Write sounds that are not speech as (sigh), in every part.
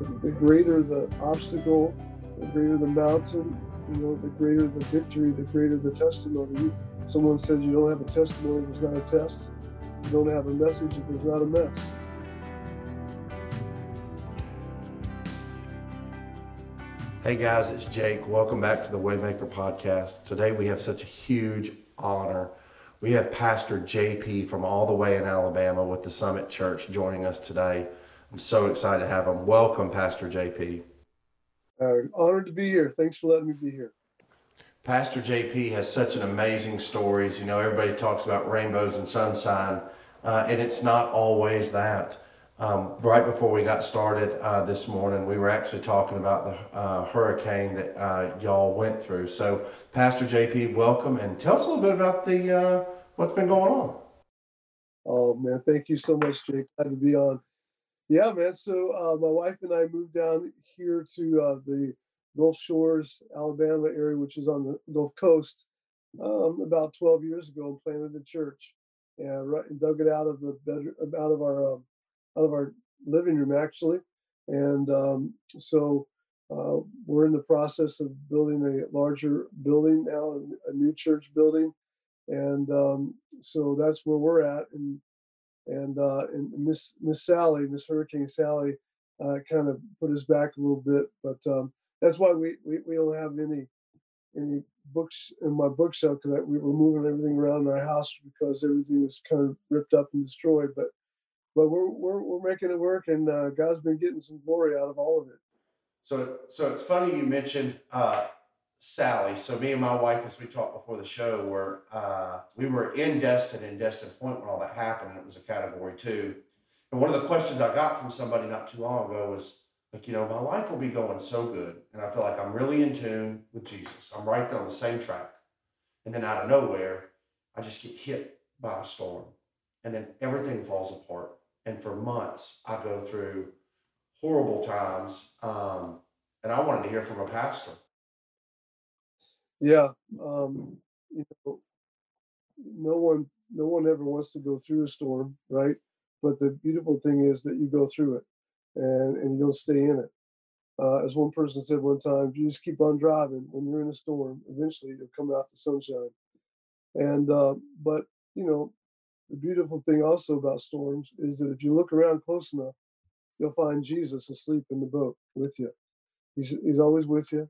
the greater the obstacle, the greater the mountain, you know, the greater the victory, the greater the testimony. Someone said you don't have a testimony, there's not a test. You don't have a message, if there's not a mess. Hey guys, it's Jake. Welcome back to the Waymaker podcast. Today we have such a huge honor. We have Pastor JP from all the way in Alabama with the Summit Church joining us today. I'm so excited to have him. Welcome, Pastor JP. Uh, honored to be here. Thanks for letting me be here. Pastor JP has such an amazing stories. You know, everybody talks about rainbows and sunshine, uh, and it's not always that. Um, right before we got started uh, this morning, we were actually talking about the uh, hurricane that uh, y'all went through. So, Pastor JP, welcome, and tell us a little bit about the uh, what's been going on. Oh man, thank you so much, Jake. Glad to be on. Yeah, man. So uh, my wife and I moved down here to uh, the Gulf Shores, Alabama area, which is on the Gulf Coast, um, about 12 years ago, and planted a church, and, right, dug it out of the bedroom, out of our um, out of our living room actually. And um, so uh, we're in the process of building a larger building now, a new church building. And um, so that's where we're at. And and uh, and Miss Miss Sally, Miss Hurricane Sally, uh, kind of put us back a little bit. But um, that's why we, we we don't have any any books in my bookshelf because we were moving everything around in our house because everything was kind of ripped up and destroyed. But but we're we're we're making it work, and uh, God's been getting some glory out of all of it. So, so it's funny you mentioned uh, Sally. So, me and my wife, as we talked before the show, were uh, we were in Destin in Destin Point when all that happened. And it was a Category Two, and one of the questions I got from somebody not too long ago was like, you know, my life will be going so good, and I feel like I'm really in tune with Jesus. I'm right there on the same track, and then out of nowhere, I just get hit by a storm, and then everything falls apart and for months I go through horrible times. Um, and I wanted to hear from a pastor. Yeah, um, you know, no one, no one ever wants to go through a storm, right? But the beautiful thing is that you go through it, and and you don't stay in it. Uh, as one person said one time, you just keep on driving. When you're in a storm, eventually you'll come out the sunshine. And uh, but you know, the beautiful thing also about storms is that if you look around close enough, you'll find Jesus asleep in the boat with you. He's he's always with you,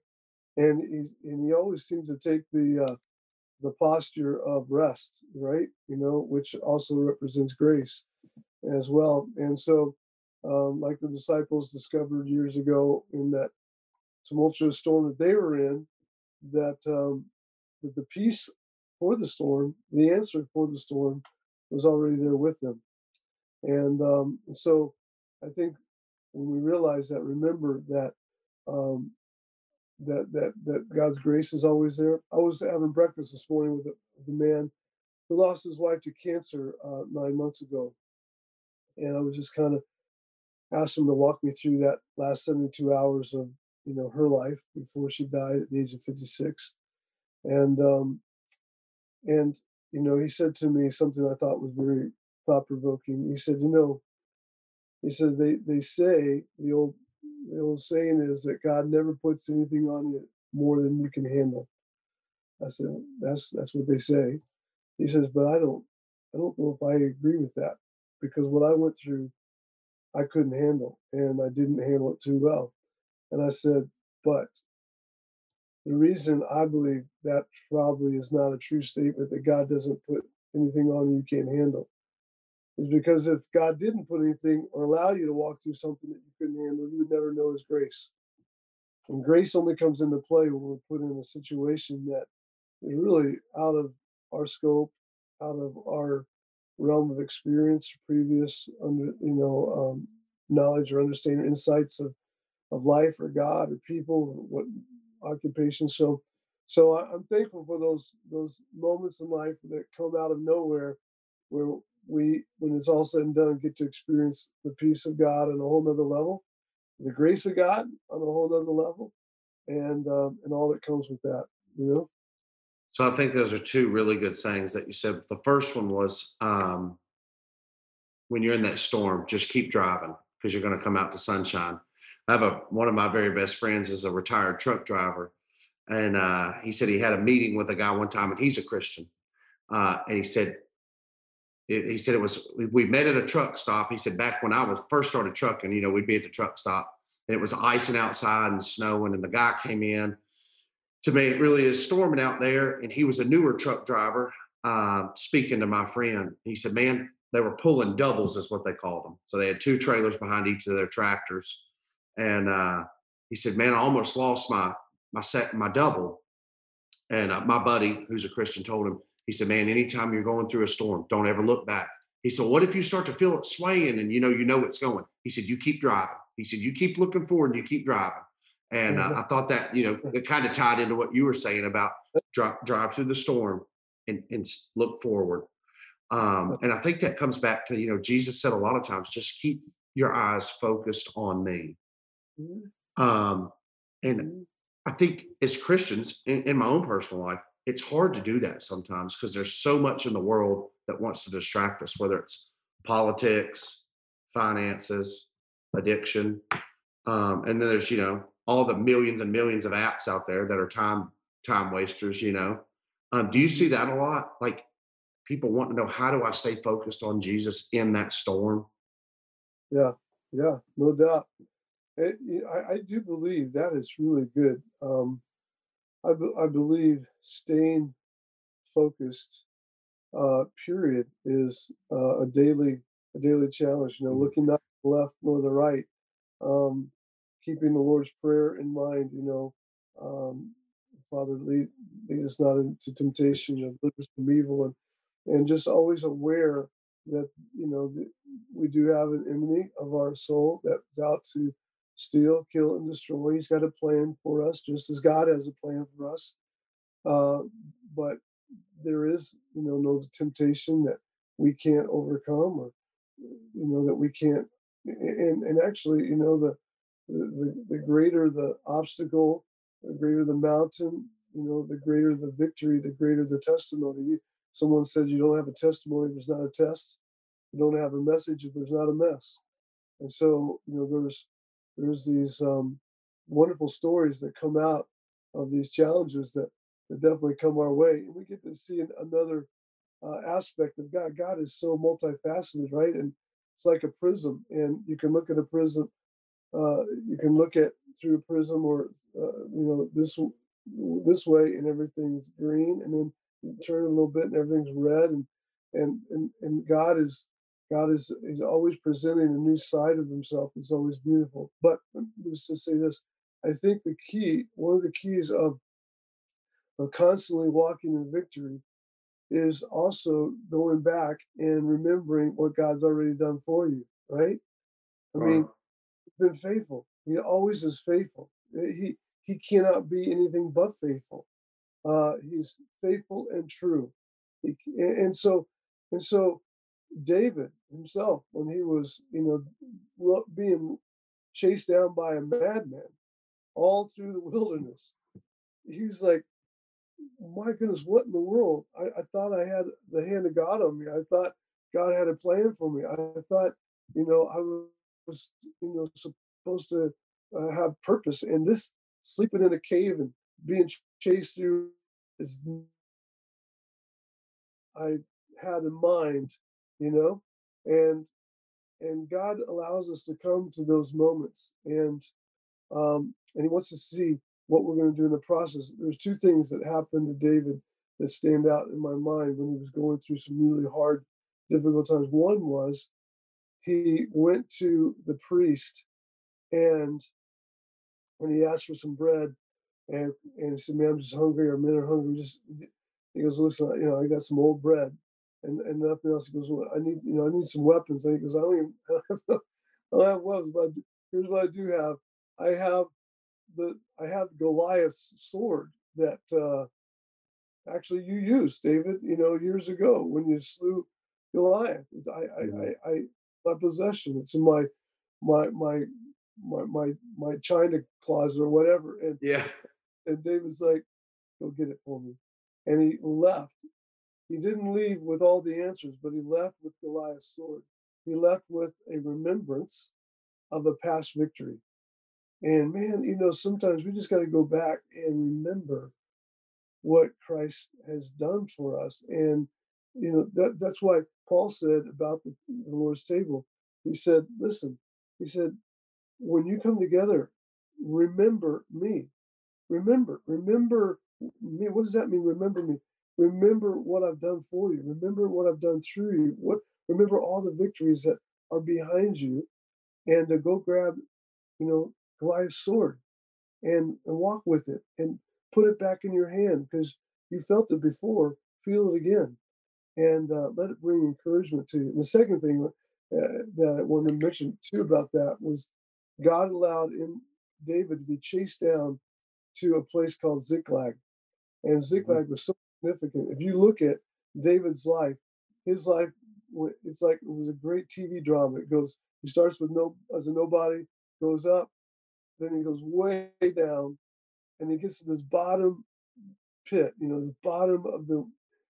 and he's and he always seems to take the uh, the posture of rest, right? You know, which also represents grace as well. And so, um, like the disciples discovered years ago in that tumultuous storm that they were in, that um, that the peace for the storm, the answer for the storm, was already there with them. And um, so I think when we realize that, remember that um, that that that God's grace is always there. I was having breakfast this morning with a, man who lost his wife to cancer uh, nine months ago, and I was just kind of asked him to walk me through that last 72 hours of you know her life before she died at the age of 56, and um, and you know, he said to me something I thought was very thought provoking. He said, you know, he said they they say the old the old saying is that God never puts anything on you more than you can handle. I said, that's that's what they say. He says, but I don't I don't know if I agree with that because what I went through, I couldn't handle and I didn't handle it too well. And I said, but the reason I believe that probably is not a true statement that God doesn't put anything on you can't handle is because if God didn't put anything or allow you to walk through something that you couldn't handle, you would never know His grace. And grace only comes into play when we're put in a situation that is really out of our scope, out of our realm of experience, previous under you know um, knowledge or understanding, insights of of life or God or people, or what occupation. So, so I, am thankful for those those moments in life that come out of nowhere, where we, when it's all said and done, get to experience the peace of God on a whole nother level, the grace of God on a whole nother level, and um, and all that comes with that. You know. So I think those are two really good sayings that you said. The first one was um, when you're in that storm, just keep driving because you're going to come out to sunshine. I have a one of my very best friends is a retired truck driver, and uh, he said he had a meeting with a guy one time, and he's a Christian, uh, and he said it, he said it was we, met at a truck stop. He said back when I was first started trucking, you know, we'd be at the truck stop, and it was icing outside and snowing, and the guy came in to me. It really is storming out there, and he was a newer truck driver. Uh, speaking to my friend, he said, "Man, they were pulling doubles, is what they called them. So they had two trailers behind each of their tractors." And uh, he said, "Man, I almost lost my my set my double." And uh, my buddy, who's a Christian, told him, he said, "Man, anytime you're going through a storm, don't ever look back." He said, "What if you start to feel it swaying and you know you know it's going?" He said, "You keep driving." He said, "You keep looking forward and you keep driving." And uh, I thought that you know it kind of tied into what you were saying about drive, drive through the storm and, and look forward. Um, and I think that comes back to you know Jesus said a lot of times, just keep your eyes focused on me. Mm-hmm. Um, and mm-hmm. I think as Christians, in, in my own personal life, it's hard to do that sometimes because there's so much in the world that wants to distract us, whether it's politics, finances, addiction, um, and then there's you know all the millions and millions of apps out there that are time time wasters. You know, um, do you see that a lot? Like people want to know how do I stay focused on Jesus in that storm? Yeah, yeah, no doubt. It, I, I, do believe that is really good. Um, I, I believe staying focused, uh, period, is uh, a daily a daily challenge. You know, mm-hmm. looking not the left nor the right, um, keeping the Lord's prayer in mind. You know, um, Father, lead, lead us not into temptation, and deliver us from evil, and and just always aware that you know we do have an enemy of our soul that's out to steal, kill, and destroy. He's got a plan for us, just as God has a plan for us. Uh, but there is, you know, no temptation that we can't overcome, or you know that we can't. And and actually, you know, the the, the greater the obstacle, the greater the mountain, you know, the greater the victory, the greater the testimony. Someone said you don't have a testimony if there's not a test. You don't have a message if there's not a mess. And so, you know, there's there's these um, wonderful stories that come out of these challenges that, that definitely come our way. And we get to see another uh, aspect of God. God is so multifaceted, right? And it's like a prism, and you can look at a prism. Uh, you can look at through a prism, or uh, you know this this way, and everything's green, and then you turn a little bit, and everything's red, and and and, and God is God is he's always presenting a new side of himself. It's always beautiful. But let's just say this. I think the key, one of the keys of, of constantly walking in victory is also going back and remembering what God's already done for you, right? I mean, he's been faithful. He always is faithful. He he cannot be anything but faithful. Uh, he's faithful and true. He, and so and so David himself, when he was, you know, being chased down by a madman all through the (laughs) wilderness, he was like, my goodness, what in the world? I, I thought I had the hand of God on me. I thought God had a plan for me. I thought, you know, I was, you know, supposed to uh, have purpose. And this sleeping in a cave and being chased through is I had in mind you know and and god allows us to come to those moments and um and he wants to see what we're going to do in the process. There's two things that happened to david that stand out in my mind when he was going through some really hard difficult times. One was he went to the priest and when he asked for some bread and and he said man i'm just hungry our men are hungry just he goes listen you know i got some old bread and, and nothing else. He goes, well, I need, you know, I need some weapons. And he goes, I don't even, (laughs) I don't have weapons, but here's what I do have. I have the, I have Goliath's sword that uh, actually you used, David, you know, years ago when you slew Goliath. It's, I, mm-hmm. I, I, I, my possession. It's in my, my, my, my, my, my china closet or whatever. And yeah. And David's like, go get it for me. And he left he didn't leave with all the answers, but he left with Goliath's sword. He left with a remembrance of a past victory. And man, you know, sometimes we just got to go back and remember what Christ has done for us. And, you know, that, that's why Paul said about the, the Lord's table, he said, listen, he said, when you come together, remember me. Remember, remember me. What does that mean? Remember me. Remember what I've done for you. Remember what I've done through you. What remember all the victories that are behind you, and to go grab, you know, Goliath's sword, and and walk with it, and put it back in your hand because you felt it before. Feel it again, and uh, let it bring encouragement to you. And the second thing uh, that I wanted to mention too about that was God allowed in David to be chased down to a place called Ziklag. And Mhm. Ziklag was so significant. If you look at David's life, his life, it's like it was a great TV drama. It goes, he starts with no as a nobody, goes up, then he goes way down, and he gets to this bottom pit, you know, the bottom of the,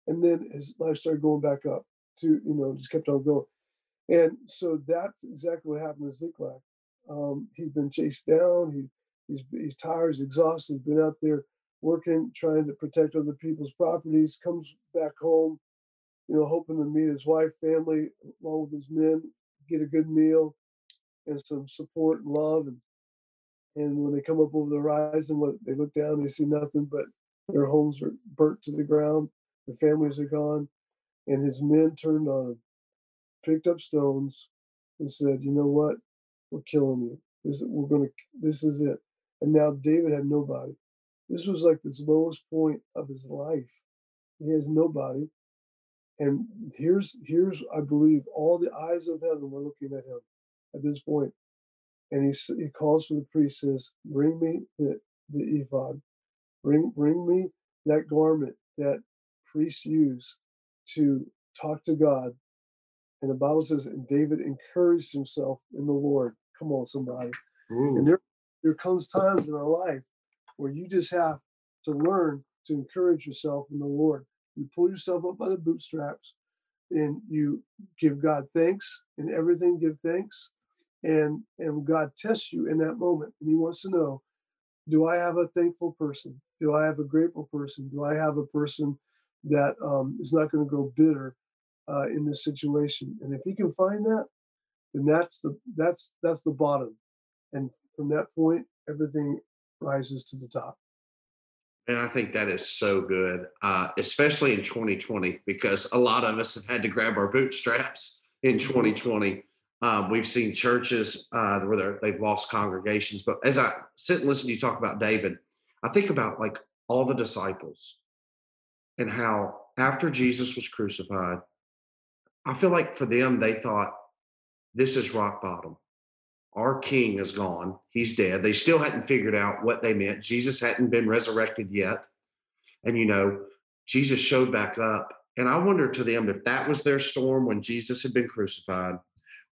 and then his life started going back up to, you know, just kept on going. And so that's exactly what happened to Ziklag. Um, he's been chased down. He he's he's tired, he's exhausted. He's been out there working, trying to protect other people's properties. Comes back home, you know, hoping to meet his wife, family, along with his men, get a good meal and some support and love. And and when they come up over the horizon, what they look down, they see nothing but their homes are burnt to the ground. Their families are gone, and his men turned on him picked up stones and said, "You know what? We're killing you. This we're gonna. This is it." And now David had nobody. This was like this lowest point of his life. He has nobody, and here's here's I believe all the eyes of heaven were looking at him at this point. and he he calls for the priest, says, "Bring me the the ephod. Bring bring me that garment that priests use to talk to God and the Bible says, and David encouraged himself in the Lord. Come on, somebody. And there, there comes times in our life where you just have to learn to encourage yourself in the Lord. You pull yourself up by the bootstraps and you give God thanks in everything, give thanks. And and God tests you in that moment. And he wants to know, do I have a thankful person? Do I have a grateful person? Do I have a person that um, is not going to grow bitter uh, in this situation? And if he can find that, then that's the that's that's the bottom. And from that point, everything rises to the top. and I think that is so good, uh, especially in 2020, because a lot of us have had to grab our bootstraps in Mhm. 2020. Um, we've seen churches uh, where they're- they've lost congregations. But as I sit and listen to you talk about David, I think about like all the disciples and how after Jesus was crucified, I feel like for them, they thought, this is rock bottom. Our king is gone. He's dead. They still hadn't figured out what they meant. Jesus hadn't been resurrected yet. And, you know, Jesus showed back up. And I wonder to them if that was their storm when Jesus had been crucified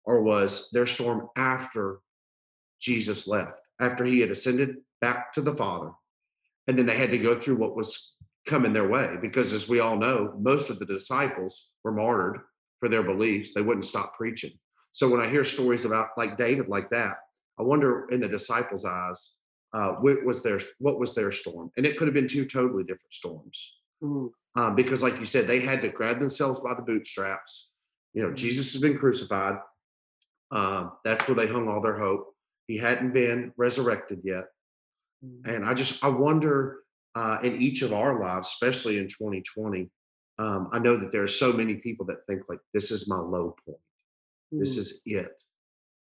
or was their storm after Jesus left, after he had ascended back to the Father. And then they had to go through what was coming their way. Because as we all know, most of the disciples were martyred for their beliefs. They wouldn't stop preaching. So when I hear stories about like David like that, I wonder in the disciples' eyes, uh, what was their what was their storm? And it could have been two totally different storms. Mm, Um, because like you said, they had to grab themselves by the bootstraps. You know, Mhm. Jesus has been crucified. Um, that's where they hung all their hope. He hadn't been resurrected yet. mm, And I just I wonder uh, in each of our lives, especially in 2020, um, I know that there are so many people that think like this is my low point. This mm. is it.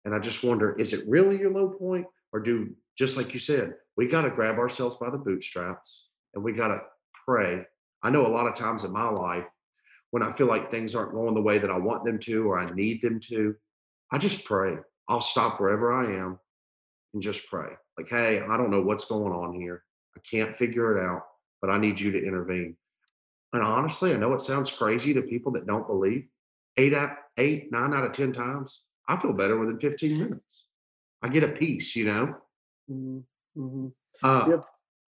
And I just wonder, is it really your low point? Or do just like you said, we got to grab ourselves by the bootstraps and we got to pray. I know a lot of times in my life when I feel like things aren't going the way that I want them to or I need them to, I just pray. I'll stop wherever I am and just pray. Like, hey, I don't know what's going on here. I can't figure it out, but I need you to intervene. And honestly, I know it sounds crazy to people that don't believe. Eight out, eight, nine out of ten times, I feel better within 15 minutes. I get a peace, you know. Mhm, mhm. Uh, Yep.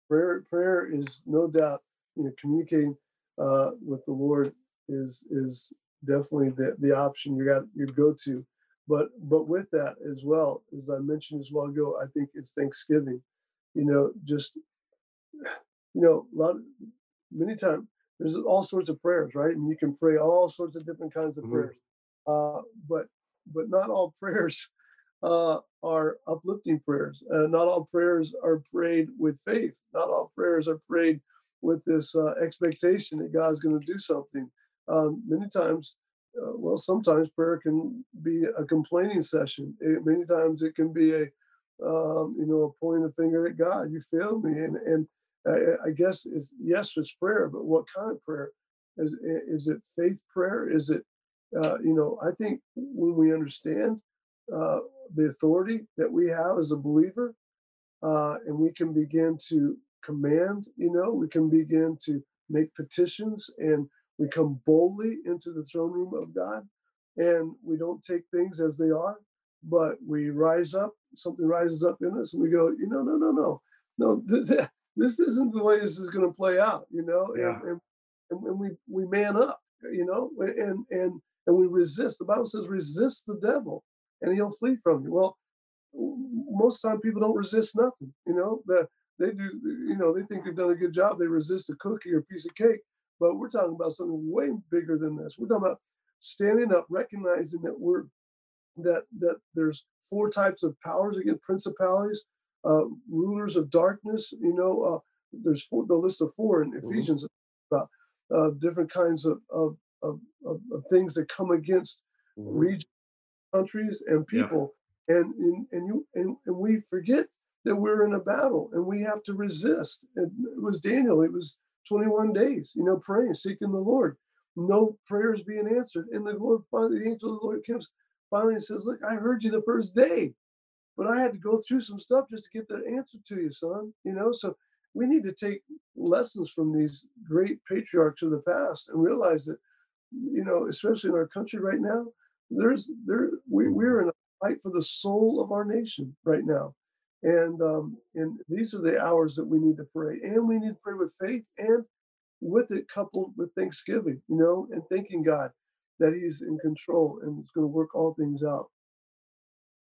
Prayer, prayer is no doubt, you know, communicating uh, with the Lord is is definitely the the option you got your go to. But but with that as well, as I mentioned as well ago, I think it's Thanksgiving. You know, just you know, a lot many times there's all sorts of prayers, right? And you can pray all sorts of different kinds of Mhm. prayers. Uh, but but not all (laughs) prayers uh, are uplifting prayers. Uh, not all prayers are prayed with faith. Not all prayers are prayed with this uh, expectation that God's going to do something. Um, many times, uh, well, sometimes prayer can be a complaining session. It, many times it can be a, um, you know, a pointing a finger at God. You failed me, and and I, guess it's yes, it's prayer, but what kind of prayer? Is is it faith prayer? Is it, uh, you know? I think when we understand uh, the authority that we have as a believer, uh, and we can begin to command, you know, we can begin to make petitions and we come boldly into the throne room of God and we don't take things as they are, but we rise up, something rises up in us and we go, you know, no, no, no, no, this, this isn't the way this is going to play out, you know, Yeah. and, and, and we, we man up, you know, and, and, and we resist. The Bible says, resist the devil and he'll flee from you. Well, most time people don't resist nothing. You know, the, they do. You know, they think they've done a good job. They resist a cookie or a piece of cake, but we're talking about something way bigger than this. We're talking about standing up, recognizing that we're that that there's four types of powers again: principalities, uh, rulers of darkness. You know, uh, there's four, the list of four in Mhm. Ephesians about uh, different kinds of of, of of things that come against Mhm. regions, countries, and Yeah. people. And, and and you and, and we forget that we're in a battle and we have to resist. And it was Daniel. It was 21 days, you know, praying, seeking the Lord. No prayers being answered. And the Lord finally, the angel of the Lord comes finally and says, Look, I heard you the first day, but I had to go through some stuff just to get the answer to you, son. You know, so we need to take lessons from these great patriarchs of the past and realize that, you know, especially in our country right now, there's there we, we're in a fight for the soul of our nation right now. And um, and these are the hours that we need to pray. And we need to pray with faith and with it coupled with thanksgiving, you know, and thanking God that He's in control and is going to work all things out.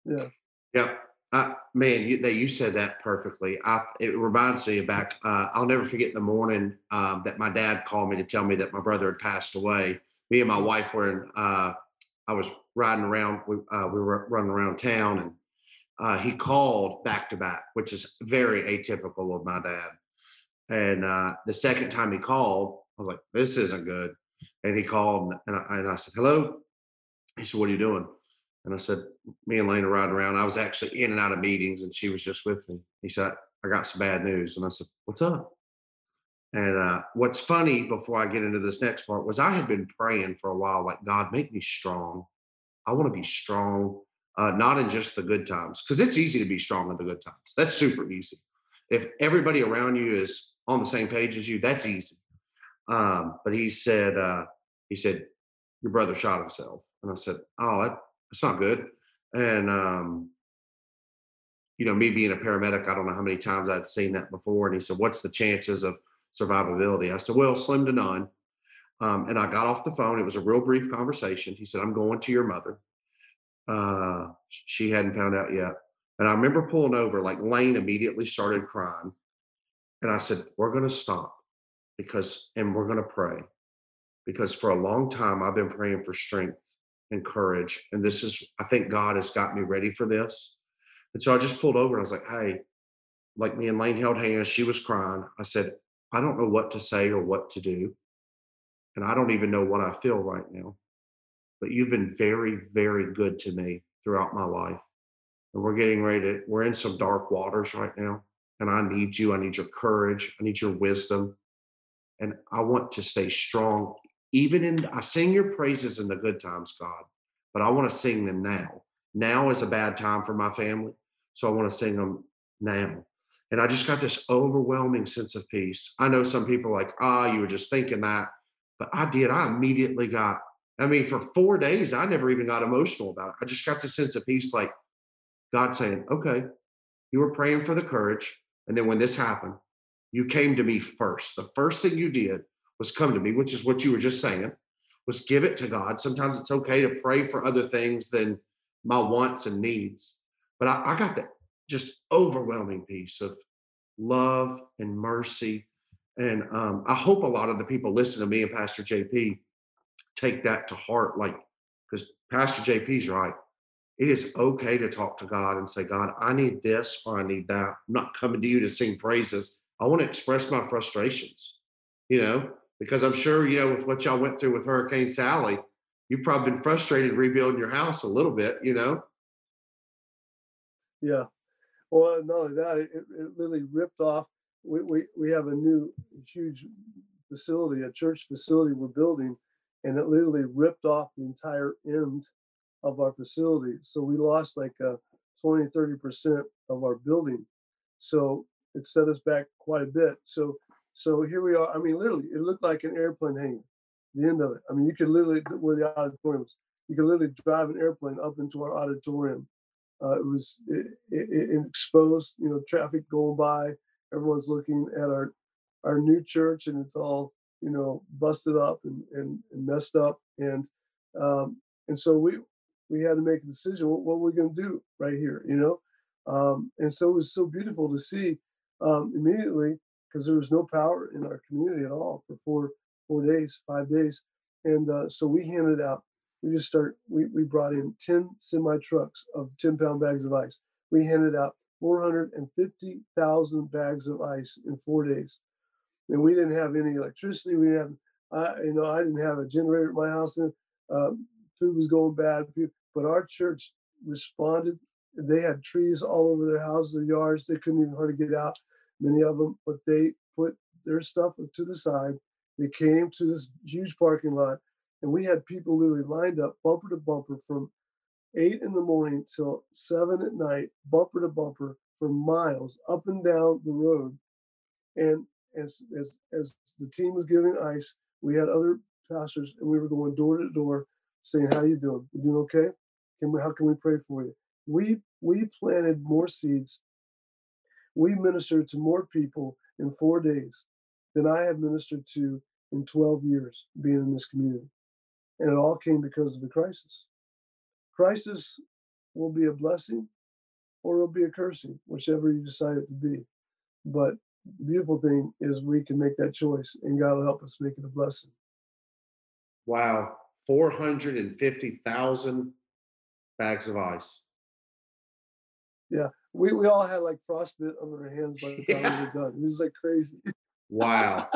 Yeah. Yeah. Uh, man, you, that you said that perfectly. I, it reminds me back. Uh, I'll never forget the morning um, that my dad called me to tell me that my brother had passed away. Me and my wife were in. Uh, I was riding around. We, uh, we were running around town, and uh, he called back to back, which is very atypical of my dad. And uh, the second time he called, I was like, "This isn't good." And he called, and I, and I said, "Hello." He said, "What are you doing?" And I said, me and are riding around. I was actually in and out of meetings and she was just with me. He said, I got some bad news. And I said, What's up? And uh, what's funny before I get into this next part was I had been praying for a while, like, God, make me strong. I want to be strong, uh, not in just the good times, because it's easy to be strong in the good times. That's super easy. If everybody around you is on the same page as you, that's easy. Um, but he said, uh, he said, your brother shot himself. And I said, Oh, that, it's not good. And um, you know, me being a paramedic, I don't know how many times I'd seen that before. And he said, "What's the chances of survivability?" I said, "Well, slim to none." Um, and I got off the phone. It was a real brief conversation. He said, "I'm going to your mother." Uh, she hadn't found out yet. And I remember pulling over. Like Lane immediately started crying, and I said, "We're going to stop because, and we're going to pray because for a long time I've been praying for strength and courage. And this is, I think God has got me ready for this. And so I just pulled over and I was like, hey, like me and Lane held hands. She was crying. I said, I don't know what to say or what to do. And I don't even know what I feel right now. But you've been very, very good to me throughout my life. And we're getting ready to, we're in some dark waters right now. And I need you. I need your courage. I need your wisdom. And I want to stay strong even in I sing your praises in the good times, God, but I want to sing them now. Now is a bad time for my family, so I want to sing them now. And I just got this overwhelming sense of peace. I know some people like, ah, oh, you were just thinking that, but I did. I immediately got. I mean, for four days, I never even got emotional about it. I just got this sense of peace, like God saying, "Okay, you were praying for the courage, and then when this happened, you came to me first. The first thing you did was come to me, which is what you were just saying, was give it to God. Sometimes it's okay to pray for other things than my wants and needs. But I, I got that just overwhelming piece of love and mercy. And um, I hope a lot of the people listening to me and Pastor JP take that to heart. Like, because Pastor JP's right. It is okay to talk to God and say, God, I need this or I need that. I'm not coming to you to sing praises. I want to express my frustrations, you know, because I'm sure, you know, with what y'all went through with Hurricane Sally, you've probably been frustrated rebuilding your house a little bit, you know? Yeah. Well, not only that, it, it really ripped off. We, we, we have a new huge facility, a church facility we're building, and it literally ripped off the entire end of our facility. So we lost like uh, 20, 30% of our building. So it set us back quite a bit. So so here we are. I mean, literally, it looked like an airplane hanging, the end of it. I mean, you could literally, where the auditorium was, you could literally drive an airplane up into our auditorium. Uh, it was it, it, it exposed, you know, traffic going by. Everyone's looking at our our new church, and it's all you know busted up and and, and messed up. And um, and so we we had to make a decision. What, what we're going to do right here, you know. Um, and so it was so beautiful to see um, immediately because there was no power in our community at all for four four days, five days, and uh, so we handed out. We just start. We we brought in ten semi trucks of ten pound bags of ice. We handed out four hundred and fifty thousand bags of ice in four days, and we didn't have any electricity. We have, I you know, I didn't have a generator at my house. And, uh, food was going bad, but our church responded. They had trees all over their houses, their yards. They couldn't even hardly get out many of them, but they put their stuff to the side. They came to this huge parking lot, and we had people literally lined up bumper to bumper from eight in the morning till seven at night, bumper to bumper for miles up and down the road. And as as as the team was giving ice, we had other pastors, and we were going door to door saying, "How you doing? You doing okay? Can we? How can we pray for you?" We we planted more seeds we ministered to more people in four days than I have ministered to in 12 years being in this community. And it all came because of the crisis. Crisis will be a blessing or it'll be a cursing, whichever you decide it to be. But the beautiful thing is we can make that choice and God will help us make it a blessing. Wow. 450,000 bags of ice. Yeah we, we all had like frostbite on our hands by the (laughs) time yeah. we were done. It was like crazy. Wow.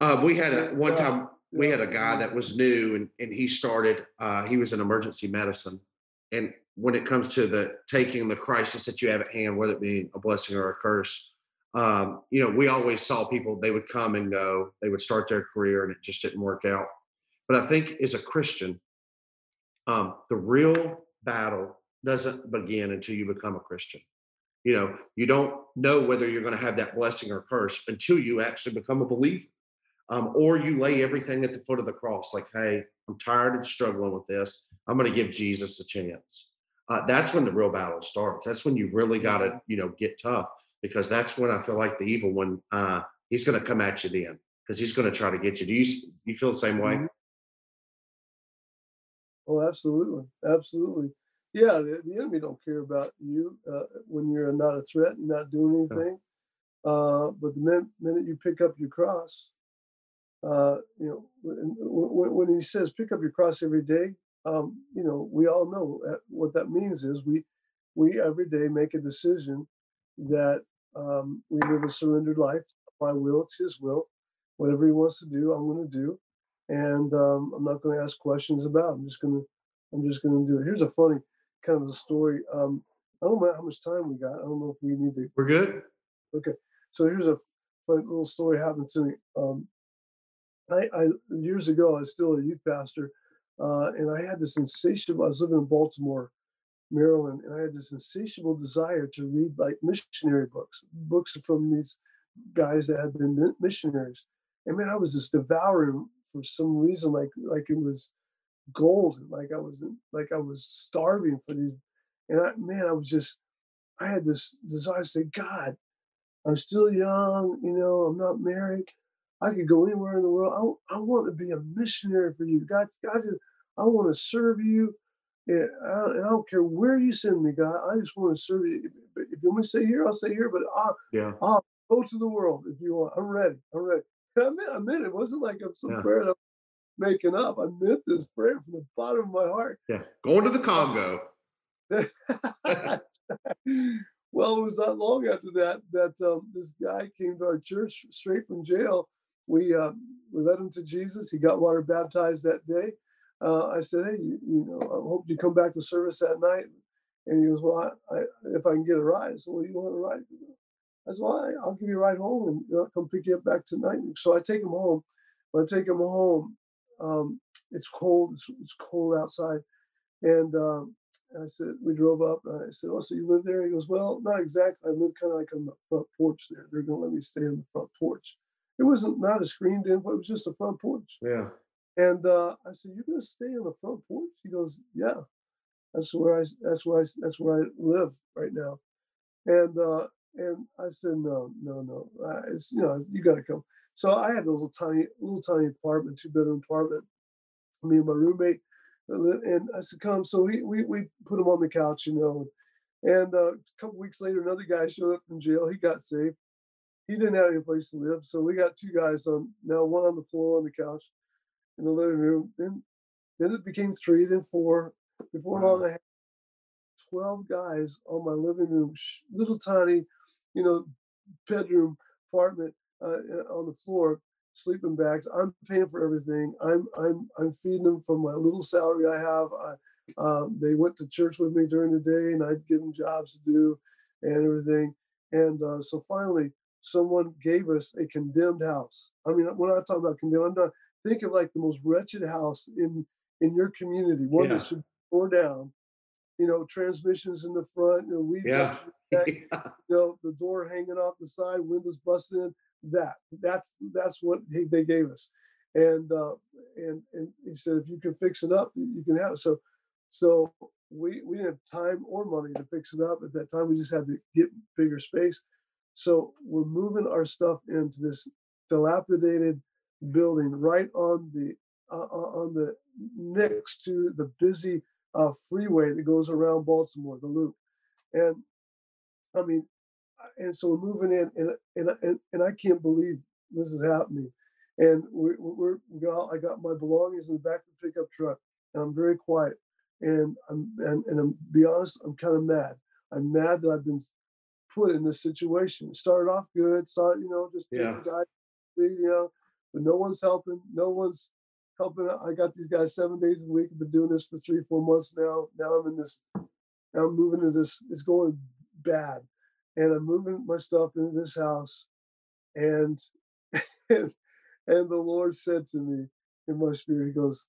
uh, we had a one time we had a guy that was new and, and he started uh, he was in emergency medicine and when it comes to the taking the crisis that you have at hand whether it be a blessing or a curse um, you know we always saw people they would come and go they would start their career and it just didn't work out but i think as a christian um, the real battle doesn't begin until you become a Christian. You know, you don't know whether you're going to have that blessing or curse until you actually become a believer. Um, or you lay everything at the foot of the cross, like, hey, I'm tired of struggling with this. I'm going to give Jesus a chance. Uh, that's when the real battle starts. That's when you really got to, you know, get tough because that's when I feel like the evil one, uh, he's going to come at you then because he's going to try to get you. Do you you feel the same way? Mm-hmm. Oh, absolutely, absolutely yeah, the, the enemy don't care about you uh, when you're not a threat, you're not doing anything. Uh, but the minute, minute you pick up your cross, uh, you know, when, when, he says pick up your cross every day, um, you know, we all know what that means is we we every day make a decision that um, we live a surrendered life. My will, it's His will. Whatever He wants to do, I'm going to do, and um, I'm not going to ask questions about. It. I'm just going to I'm just going to do it. Here's a funny kind of the story. Um, I don't know how much time we got. I don't know if we need to. We're good. Okay, so here's a fun little story happened to me. Um, I, I years ago, I was still a youth pastor, uh, and I had this insatiable. I was living in Baltimore, Maryland, and I had this insatiable desire to read like missionary books, books from these guys that had been missionaries. And man, I was just devouring for some reason, like like it was gold. Like I was like I was starving for these. And I man, I was just I had this desire to say, God, I'm still young, you know, I'm not married. I could go anywhere in the world. I, I want to be a missionary for you. God, God, I want to serve you. and I, don't, and I don't care where you send me, God. I just want to serve you. If you want me to stay here, I'll stay here. But I'll, Yeah. I'll go to the world if you want. I'm ready. I'm ready. (laughs) I meant, I meant it. it wasn't like I'm some Yeah. prayer that making up. I meant this prayer from the bottom of my heart. Yeah. Going to the Congo. (laughs) well, it was not long after that that um, this guy came to our church straight from jail. We uh, we led him to Jesus. He got water baptized that day. Uh, I said, "Hey, you, you know, I hope you come back to service that night." And he goes, "Well, I, I, if I can get a ride." I said, "Well, you want a ride?" I said, "Well, I, will give you a ride home and you know, come pick you up back tonight." So I take him home. When I take him home, um, it's cold. It's, it's cold outside, and um, I said, we drove up. And I said, oh, so you live there? He goes, well, not exactly. I live kind of like on the front porch there. They're going to let me stay on the front porch. It wasn't not a screened in, but it was just a front porch. Yeah. And uh, I said, you're going to stay on the front porch? He goes, yeah. That's where I. That's where I. That's where I live right now. And uh, and I said, no, no, no. Uh, it's you know you got to come. So I had a little tiny, little tiny apartment, two bedroom apartment. Me and my roommate and I said, "Come." So we we we put him on the couch, you know. And uh, a couple weeks later, another guy showed up from jail. He got saved. He didn't have any place to live, so we got two guys on now, one on the floor on the couch in the living room. Then then it became three, then four. Before Wow. long, I had twelve guys on my living room, little tiny, you know, bedroom apartment uh, on the floor sleeping bags. I'm paying for everything. I'm I'm I'm feeding them from my little salary I have. I, um, they went to church with me during the day, and I'd give them jobs to do and everything. And uh, so finally, someone gave us a condemned house. I mean, when I talk about condemned, I'm not think of like the most wretched house in in your community, one Yeah. that should pour down. You know, transmissions in the front, you know, weeds Yeah. (laughs) you know, the door hanging off the side, windows busted in. That that's that's what he, they gave us, and uh, and and he said if you can fix it up, you can have it. So so we we didn't have time or money to fix it up at that time. We just had to get bigger space. So we're moving our stuff into this dilapidated building right on the uh, uh, on the next to the busy uh, freeway that goes around Baltimore, the Loop, and I mean, and so we're moving in, and and and, and I can't believe this is happening. And we're, we're we got I got my belongings in the back of the pickup truck, and I'm very quiet. And I'm and, and I'm be honest, I'm kind of mad. I'm mad that I've been put in this situation. It started off good, started you know just Yeah. guys, you know, but no one's helping. No one's helping. I got these guys seven days a week. I've been doing this for three, four months now. Now I'm in this. Now I'm moving to this. It's going bad, and I'm moving my stuff into this house, and (laughs) and, and the Lord said to me in my spirit, He goes,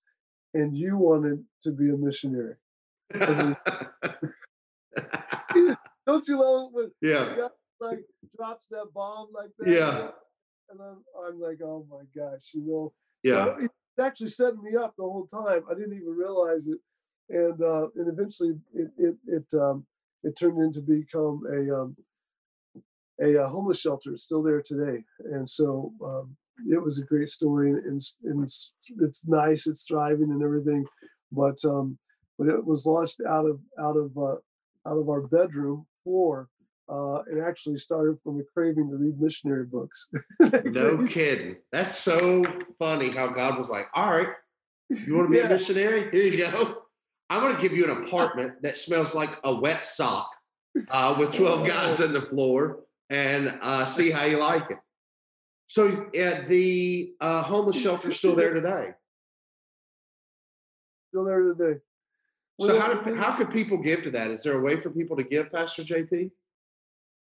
"And you wanted to be a missionary." (laughs) (laughs) Don't you love it when yeah. God like drops that bomb like that? Yeah. And I'm, I'm like, oh my gosh, you know. Yeah. So it's actually setting me up the whole time. I didn't even realize it, and uh, and eventually it it it um, it turned into become a um, a, uh homeless shelter. is still there today, and so um, it was a great story, and, and, it's- and it's it's nice, it's thriving and everything, but um, but it was launched out of out of uh, out of our bedroom floor. Uh, it actually started from a craving to read missionary books. (laughs) No kidding. That's so funny how God was like, all right, you want to be Yeah. a missionary? Here you go. (laughs) I'm going to give you an apartment that smells like a wet sock uh, with 12 guys on the floor and uh, see how you like it. So uh, the uh, homeless shelter is still there today. Still there today. So how, do, how could people give to that? Is there a way for people to give, Pastor JP?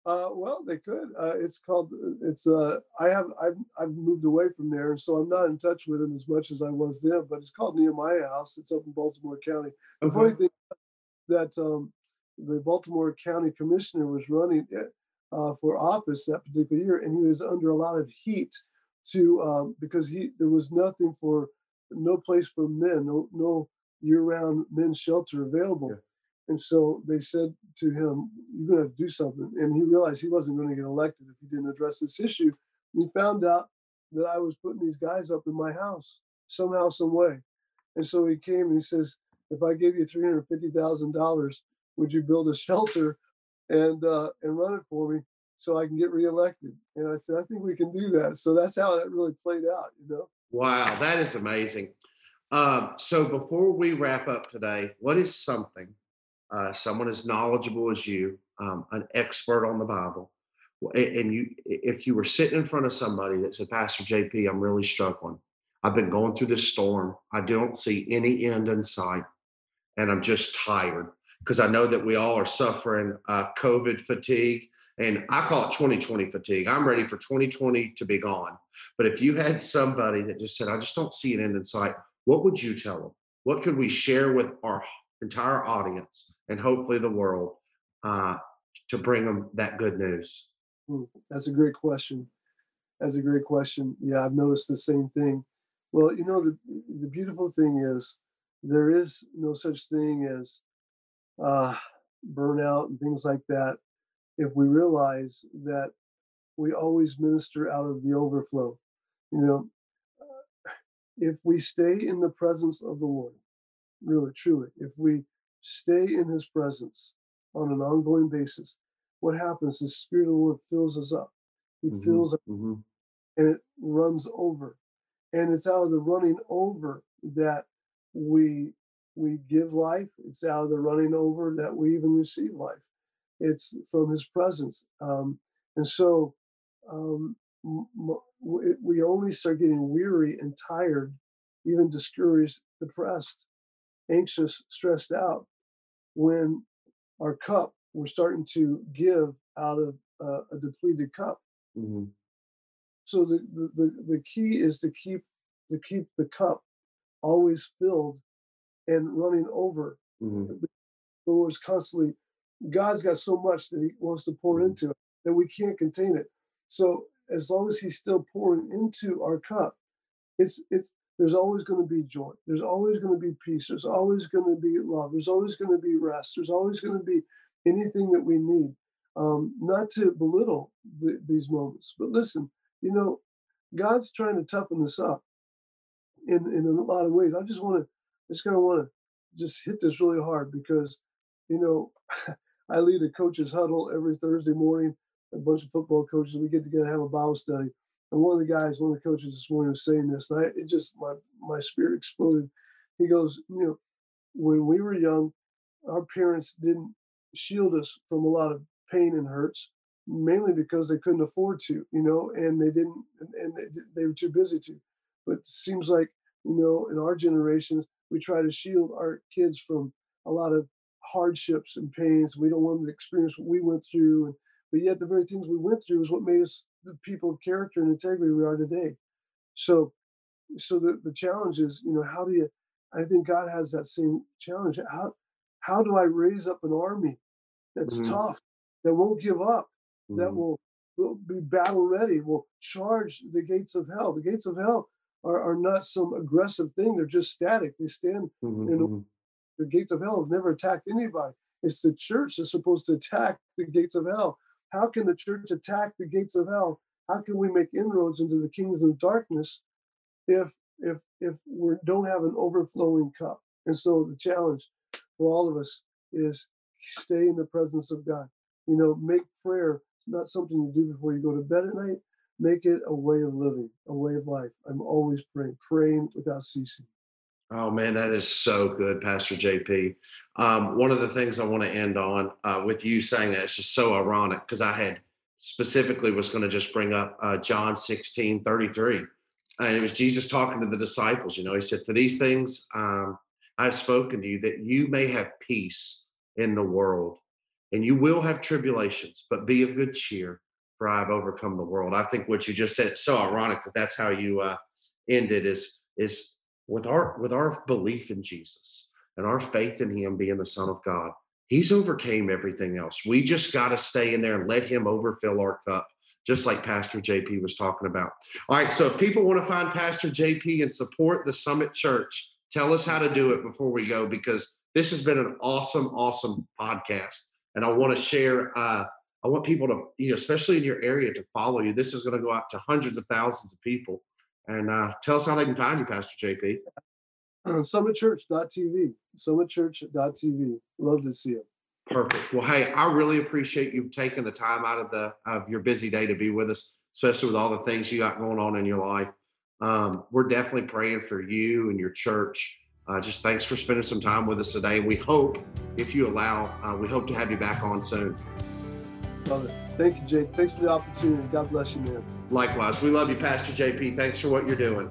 Uh, well, they could. Uh, it's called. It's. Uh, I have. I've. I've moved away from there, so I'm not in touch with them as much as I was then. But it's called Nehemiah House. It's up in Baltimore County. The funny thing that um, the Baltimore County Commissioner was running it, uh, for office that particular year, and he was under a lot of heat to um, because he there was nothing for no place for men, no no year-round men's shelter available. Yeah. And so they said to him, "You're going to do something." And he realized he wasn't going to get elected if he didn't address this issue. And he found out that I was putting these guys up in my house somehow, some way. And so he came and he says, if I gave you three hundred fifty thousand dollars, would you build a shelter and uh, and run it for me so I can get reelected? And I said, I think we can do that. So that's how that really played out, you know. Wow, that is amazing. Um, so before we wrap up today, what is something uh, someone as knowledgeable as you, um, an expert on the Bible, and you, if you were sitting in front of somebody that said, Pastor JP, I'm really struggling. I've been going through this storm. I don't see any end in sight, and I'm just tired because I know that we all are suffering uh, COVID fatigue. And I call it 2020 fatigue. I'm ready for 2020 to be gone. But if you had somebody that just said, I just don't see an end in sight, what would you tell them? What could we share with our entire audience and hopefully the world uh, to bring them that good news? Hmm, that's a great question. That's a great question. Yeah, I've noticed the same thing. Well, you know, the, the beautiful thing is there is no such thing as uh, burnout and things like that if we realize that we always minister out of the overflow. You know, if we stay in the presence of the Lord, really, truly, if we stay in his presence on an ongoing basis, what happens? The Spirit of the Lord fills us up. He mm-hmm, fills up mm-hmm. and it runs over. And it's out of the running over that we we give life. It's out of the running over that we even receive life. It's from his presence. Um, and so um, we only start getting weary and tired, even discouraged, depressed, anxious, stressed out when our cup, we're starting to give out of uh, a depleted cup. Mm-hmm. So the, the, the key is to keep to keep the cup always filled and running over. Mm-hmm. The Lord's constantly, God's got so much that He wants to pour mm-hmm. into it that we can't contain it. So as long as he's still pouring into our cup, it's it's there's always going to be joy. There's always going to be peace. There's always going to be love. There's always going to be rest. There's always going to be anything that we need. Um, not to belittle the, these moments, but listen, you know, God's trying to toughen us up in in a lot of ways. I just want to, just kind of want to just hit this really hard because, you know, (laughs) I lead a coaches huddle every Thursday morning a bunch of football coaches. We get together, have a Bible study. And one of the guys, one of the coaches this morning was saying this, and I, it just, my, my spirit exploded. He goes, you know, when we were young, our parents didn't shield us from a lot of pain and hurts, mainly because they couldn't afford to, you know, and they didn't, and they, they were too busy to. But it seems like, you know, in our generation, we try to shield our kids from a lot of hardships and pains. We don't want them to experience what we went through. But yet the very things we went through is what made us the people of character and integrity we are today. So, so the, the challenge is, you know, how do you? I think God has that same challenge. How how do I raise up an army that's mm-hmm. tough, that won't give up, mm-hmm. that will, will be battle ready, will charge the gates of hell. The gates of hell are, are not some aggressive thing; they're just static. They stand mm-hmm. in mm-hmm. the gates of hell have never attacked anybody. It's the church that's supposed to attack the gates of hell how can the church attack the gates of hell? How can we make inroads into the kingdom of darkness if if if we don't have an overflowing cup? And so the challenge for all of us is stay in the presence of God. You know, make prayer not something you do before you go to bed at night. Make it a way of living, a way of life. I'm always praying, praying without ceasing. Oh man, that is so good, Pastor JP. Um, one of the things I want to end on uh, with you saying that it's just so ironic because I had specifically was going to just bring up uh, John 16, 33. And it was Jesus talking to the disciples. You know, he said, For these things um, I've spoken to you that you may have peace in the world and you will have tribulations, but be of good cheer, have overcome the world. I think what you just said, it's so ironic that that's how you uh, ended is, is with our with our belief in Jesus and our faith in him being the son of God, he's overcame everything else. We just got to stay in there and let him overfill our cup, just like Pastor JP was talking about. All right, so if people want to find Pastor JP and support the Summit Church, tell us how to do it before we go because this has been an awesome, awesome podcast. And I want to share uh, I want people to, you know, especially in your area, to follow you. This is going to go out to hundreds of thousands of people and uh, tell us how they can find you, Pastor JP. summitchurch.tv, summitchurch.tv. Love to see you. Perfect. Well, hey, I really appreciate you taking the time out of the of your busy day to be with us, especially with all the things you got going on in your life. Um, we're definitely praying for you and your church. Uh, just thanks for spending some time with us today. We hope, if you allow, uh, we hope to have you back on soon. Love it. Thank you, Jake. Thanks for the opportunity. God bless you, man. Likewise, we love you, Pastor JP. Thanks for what you're doing.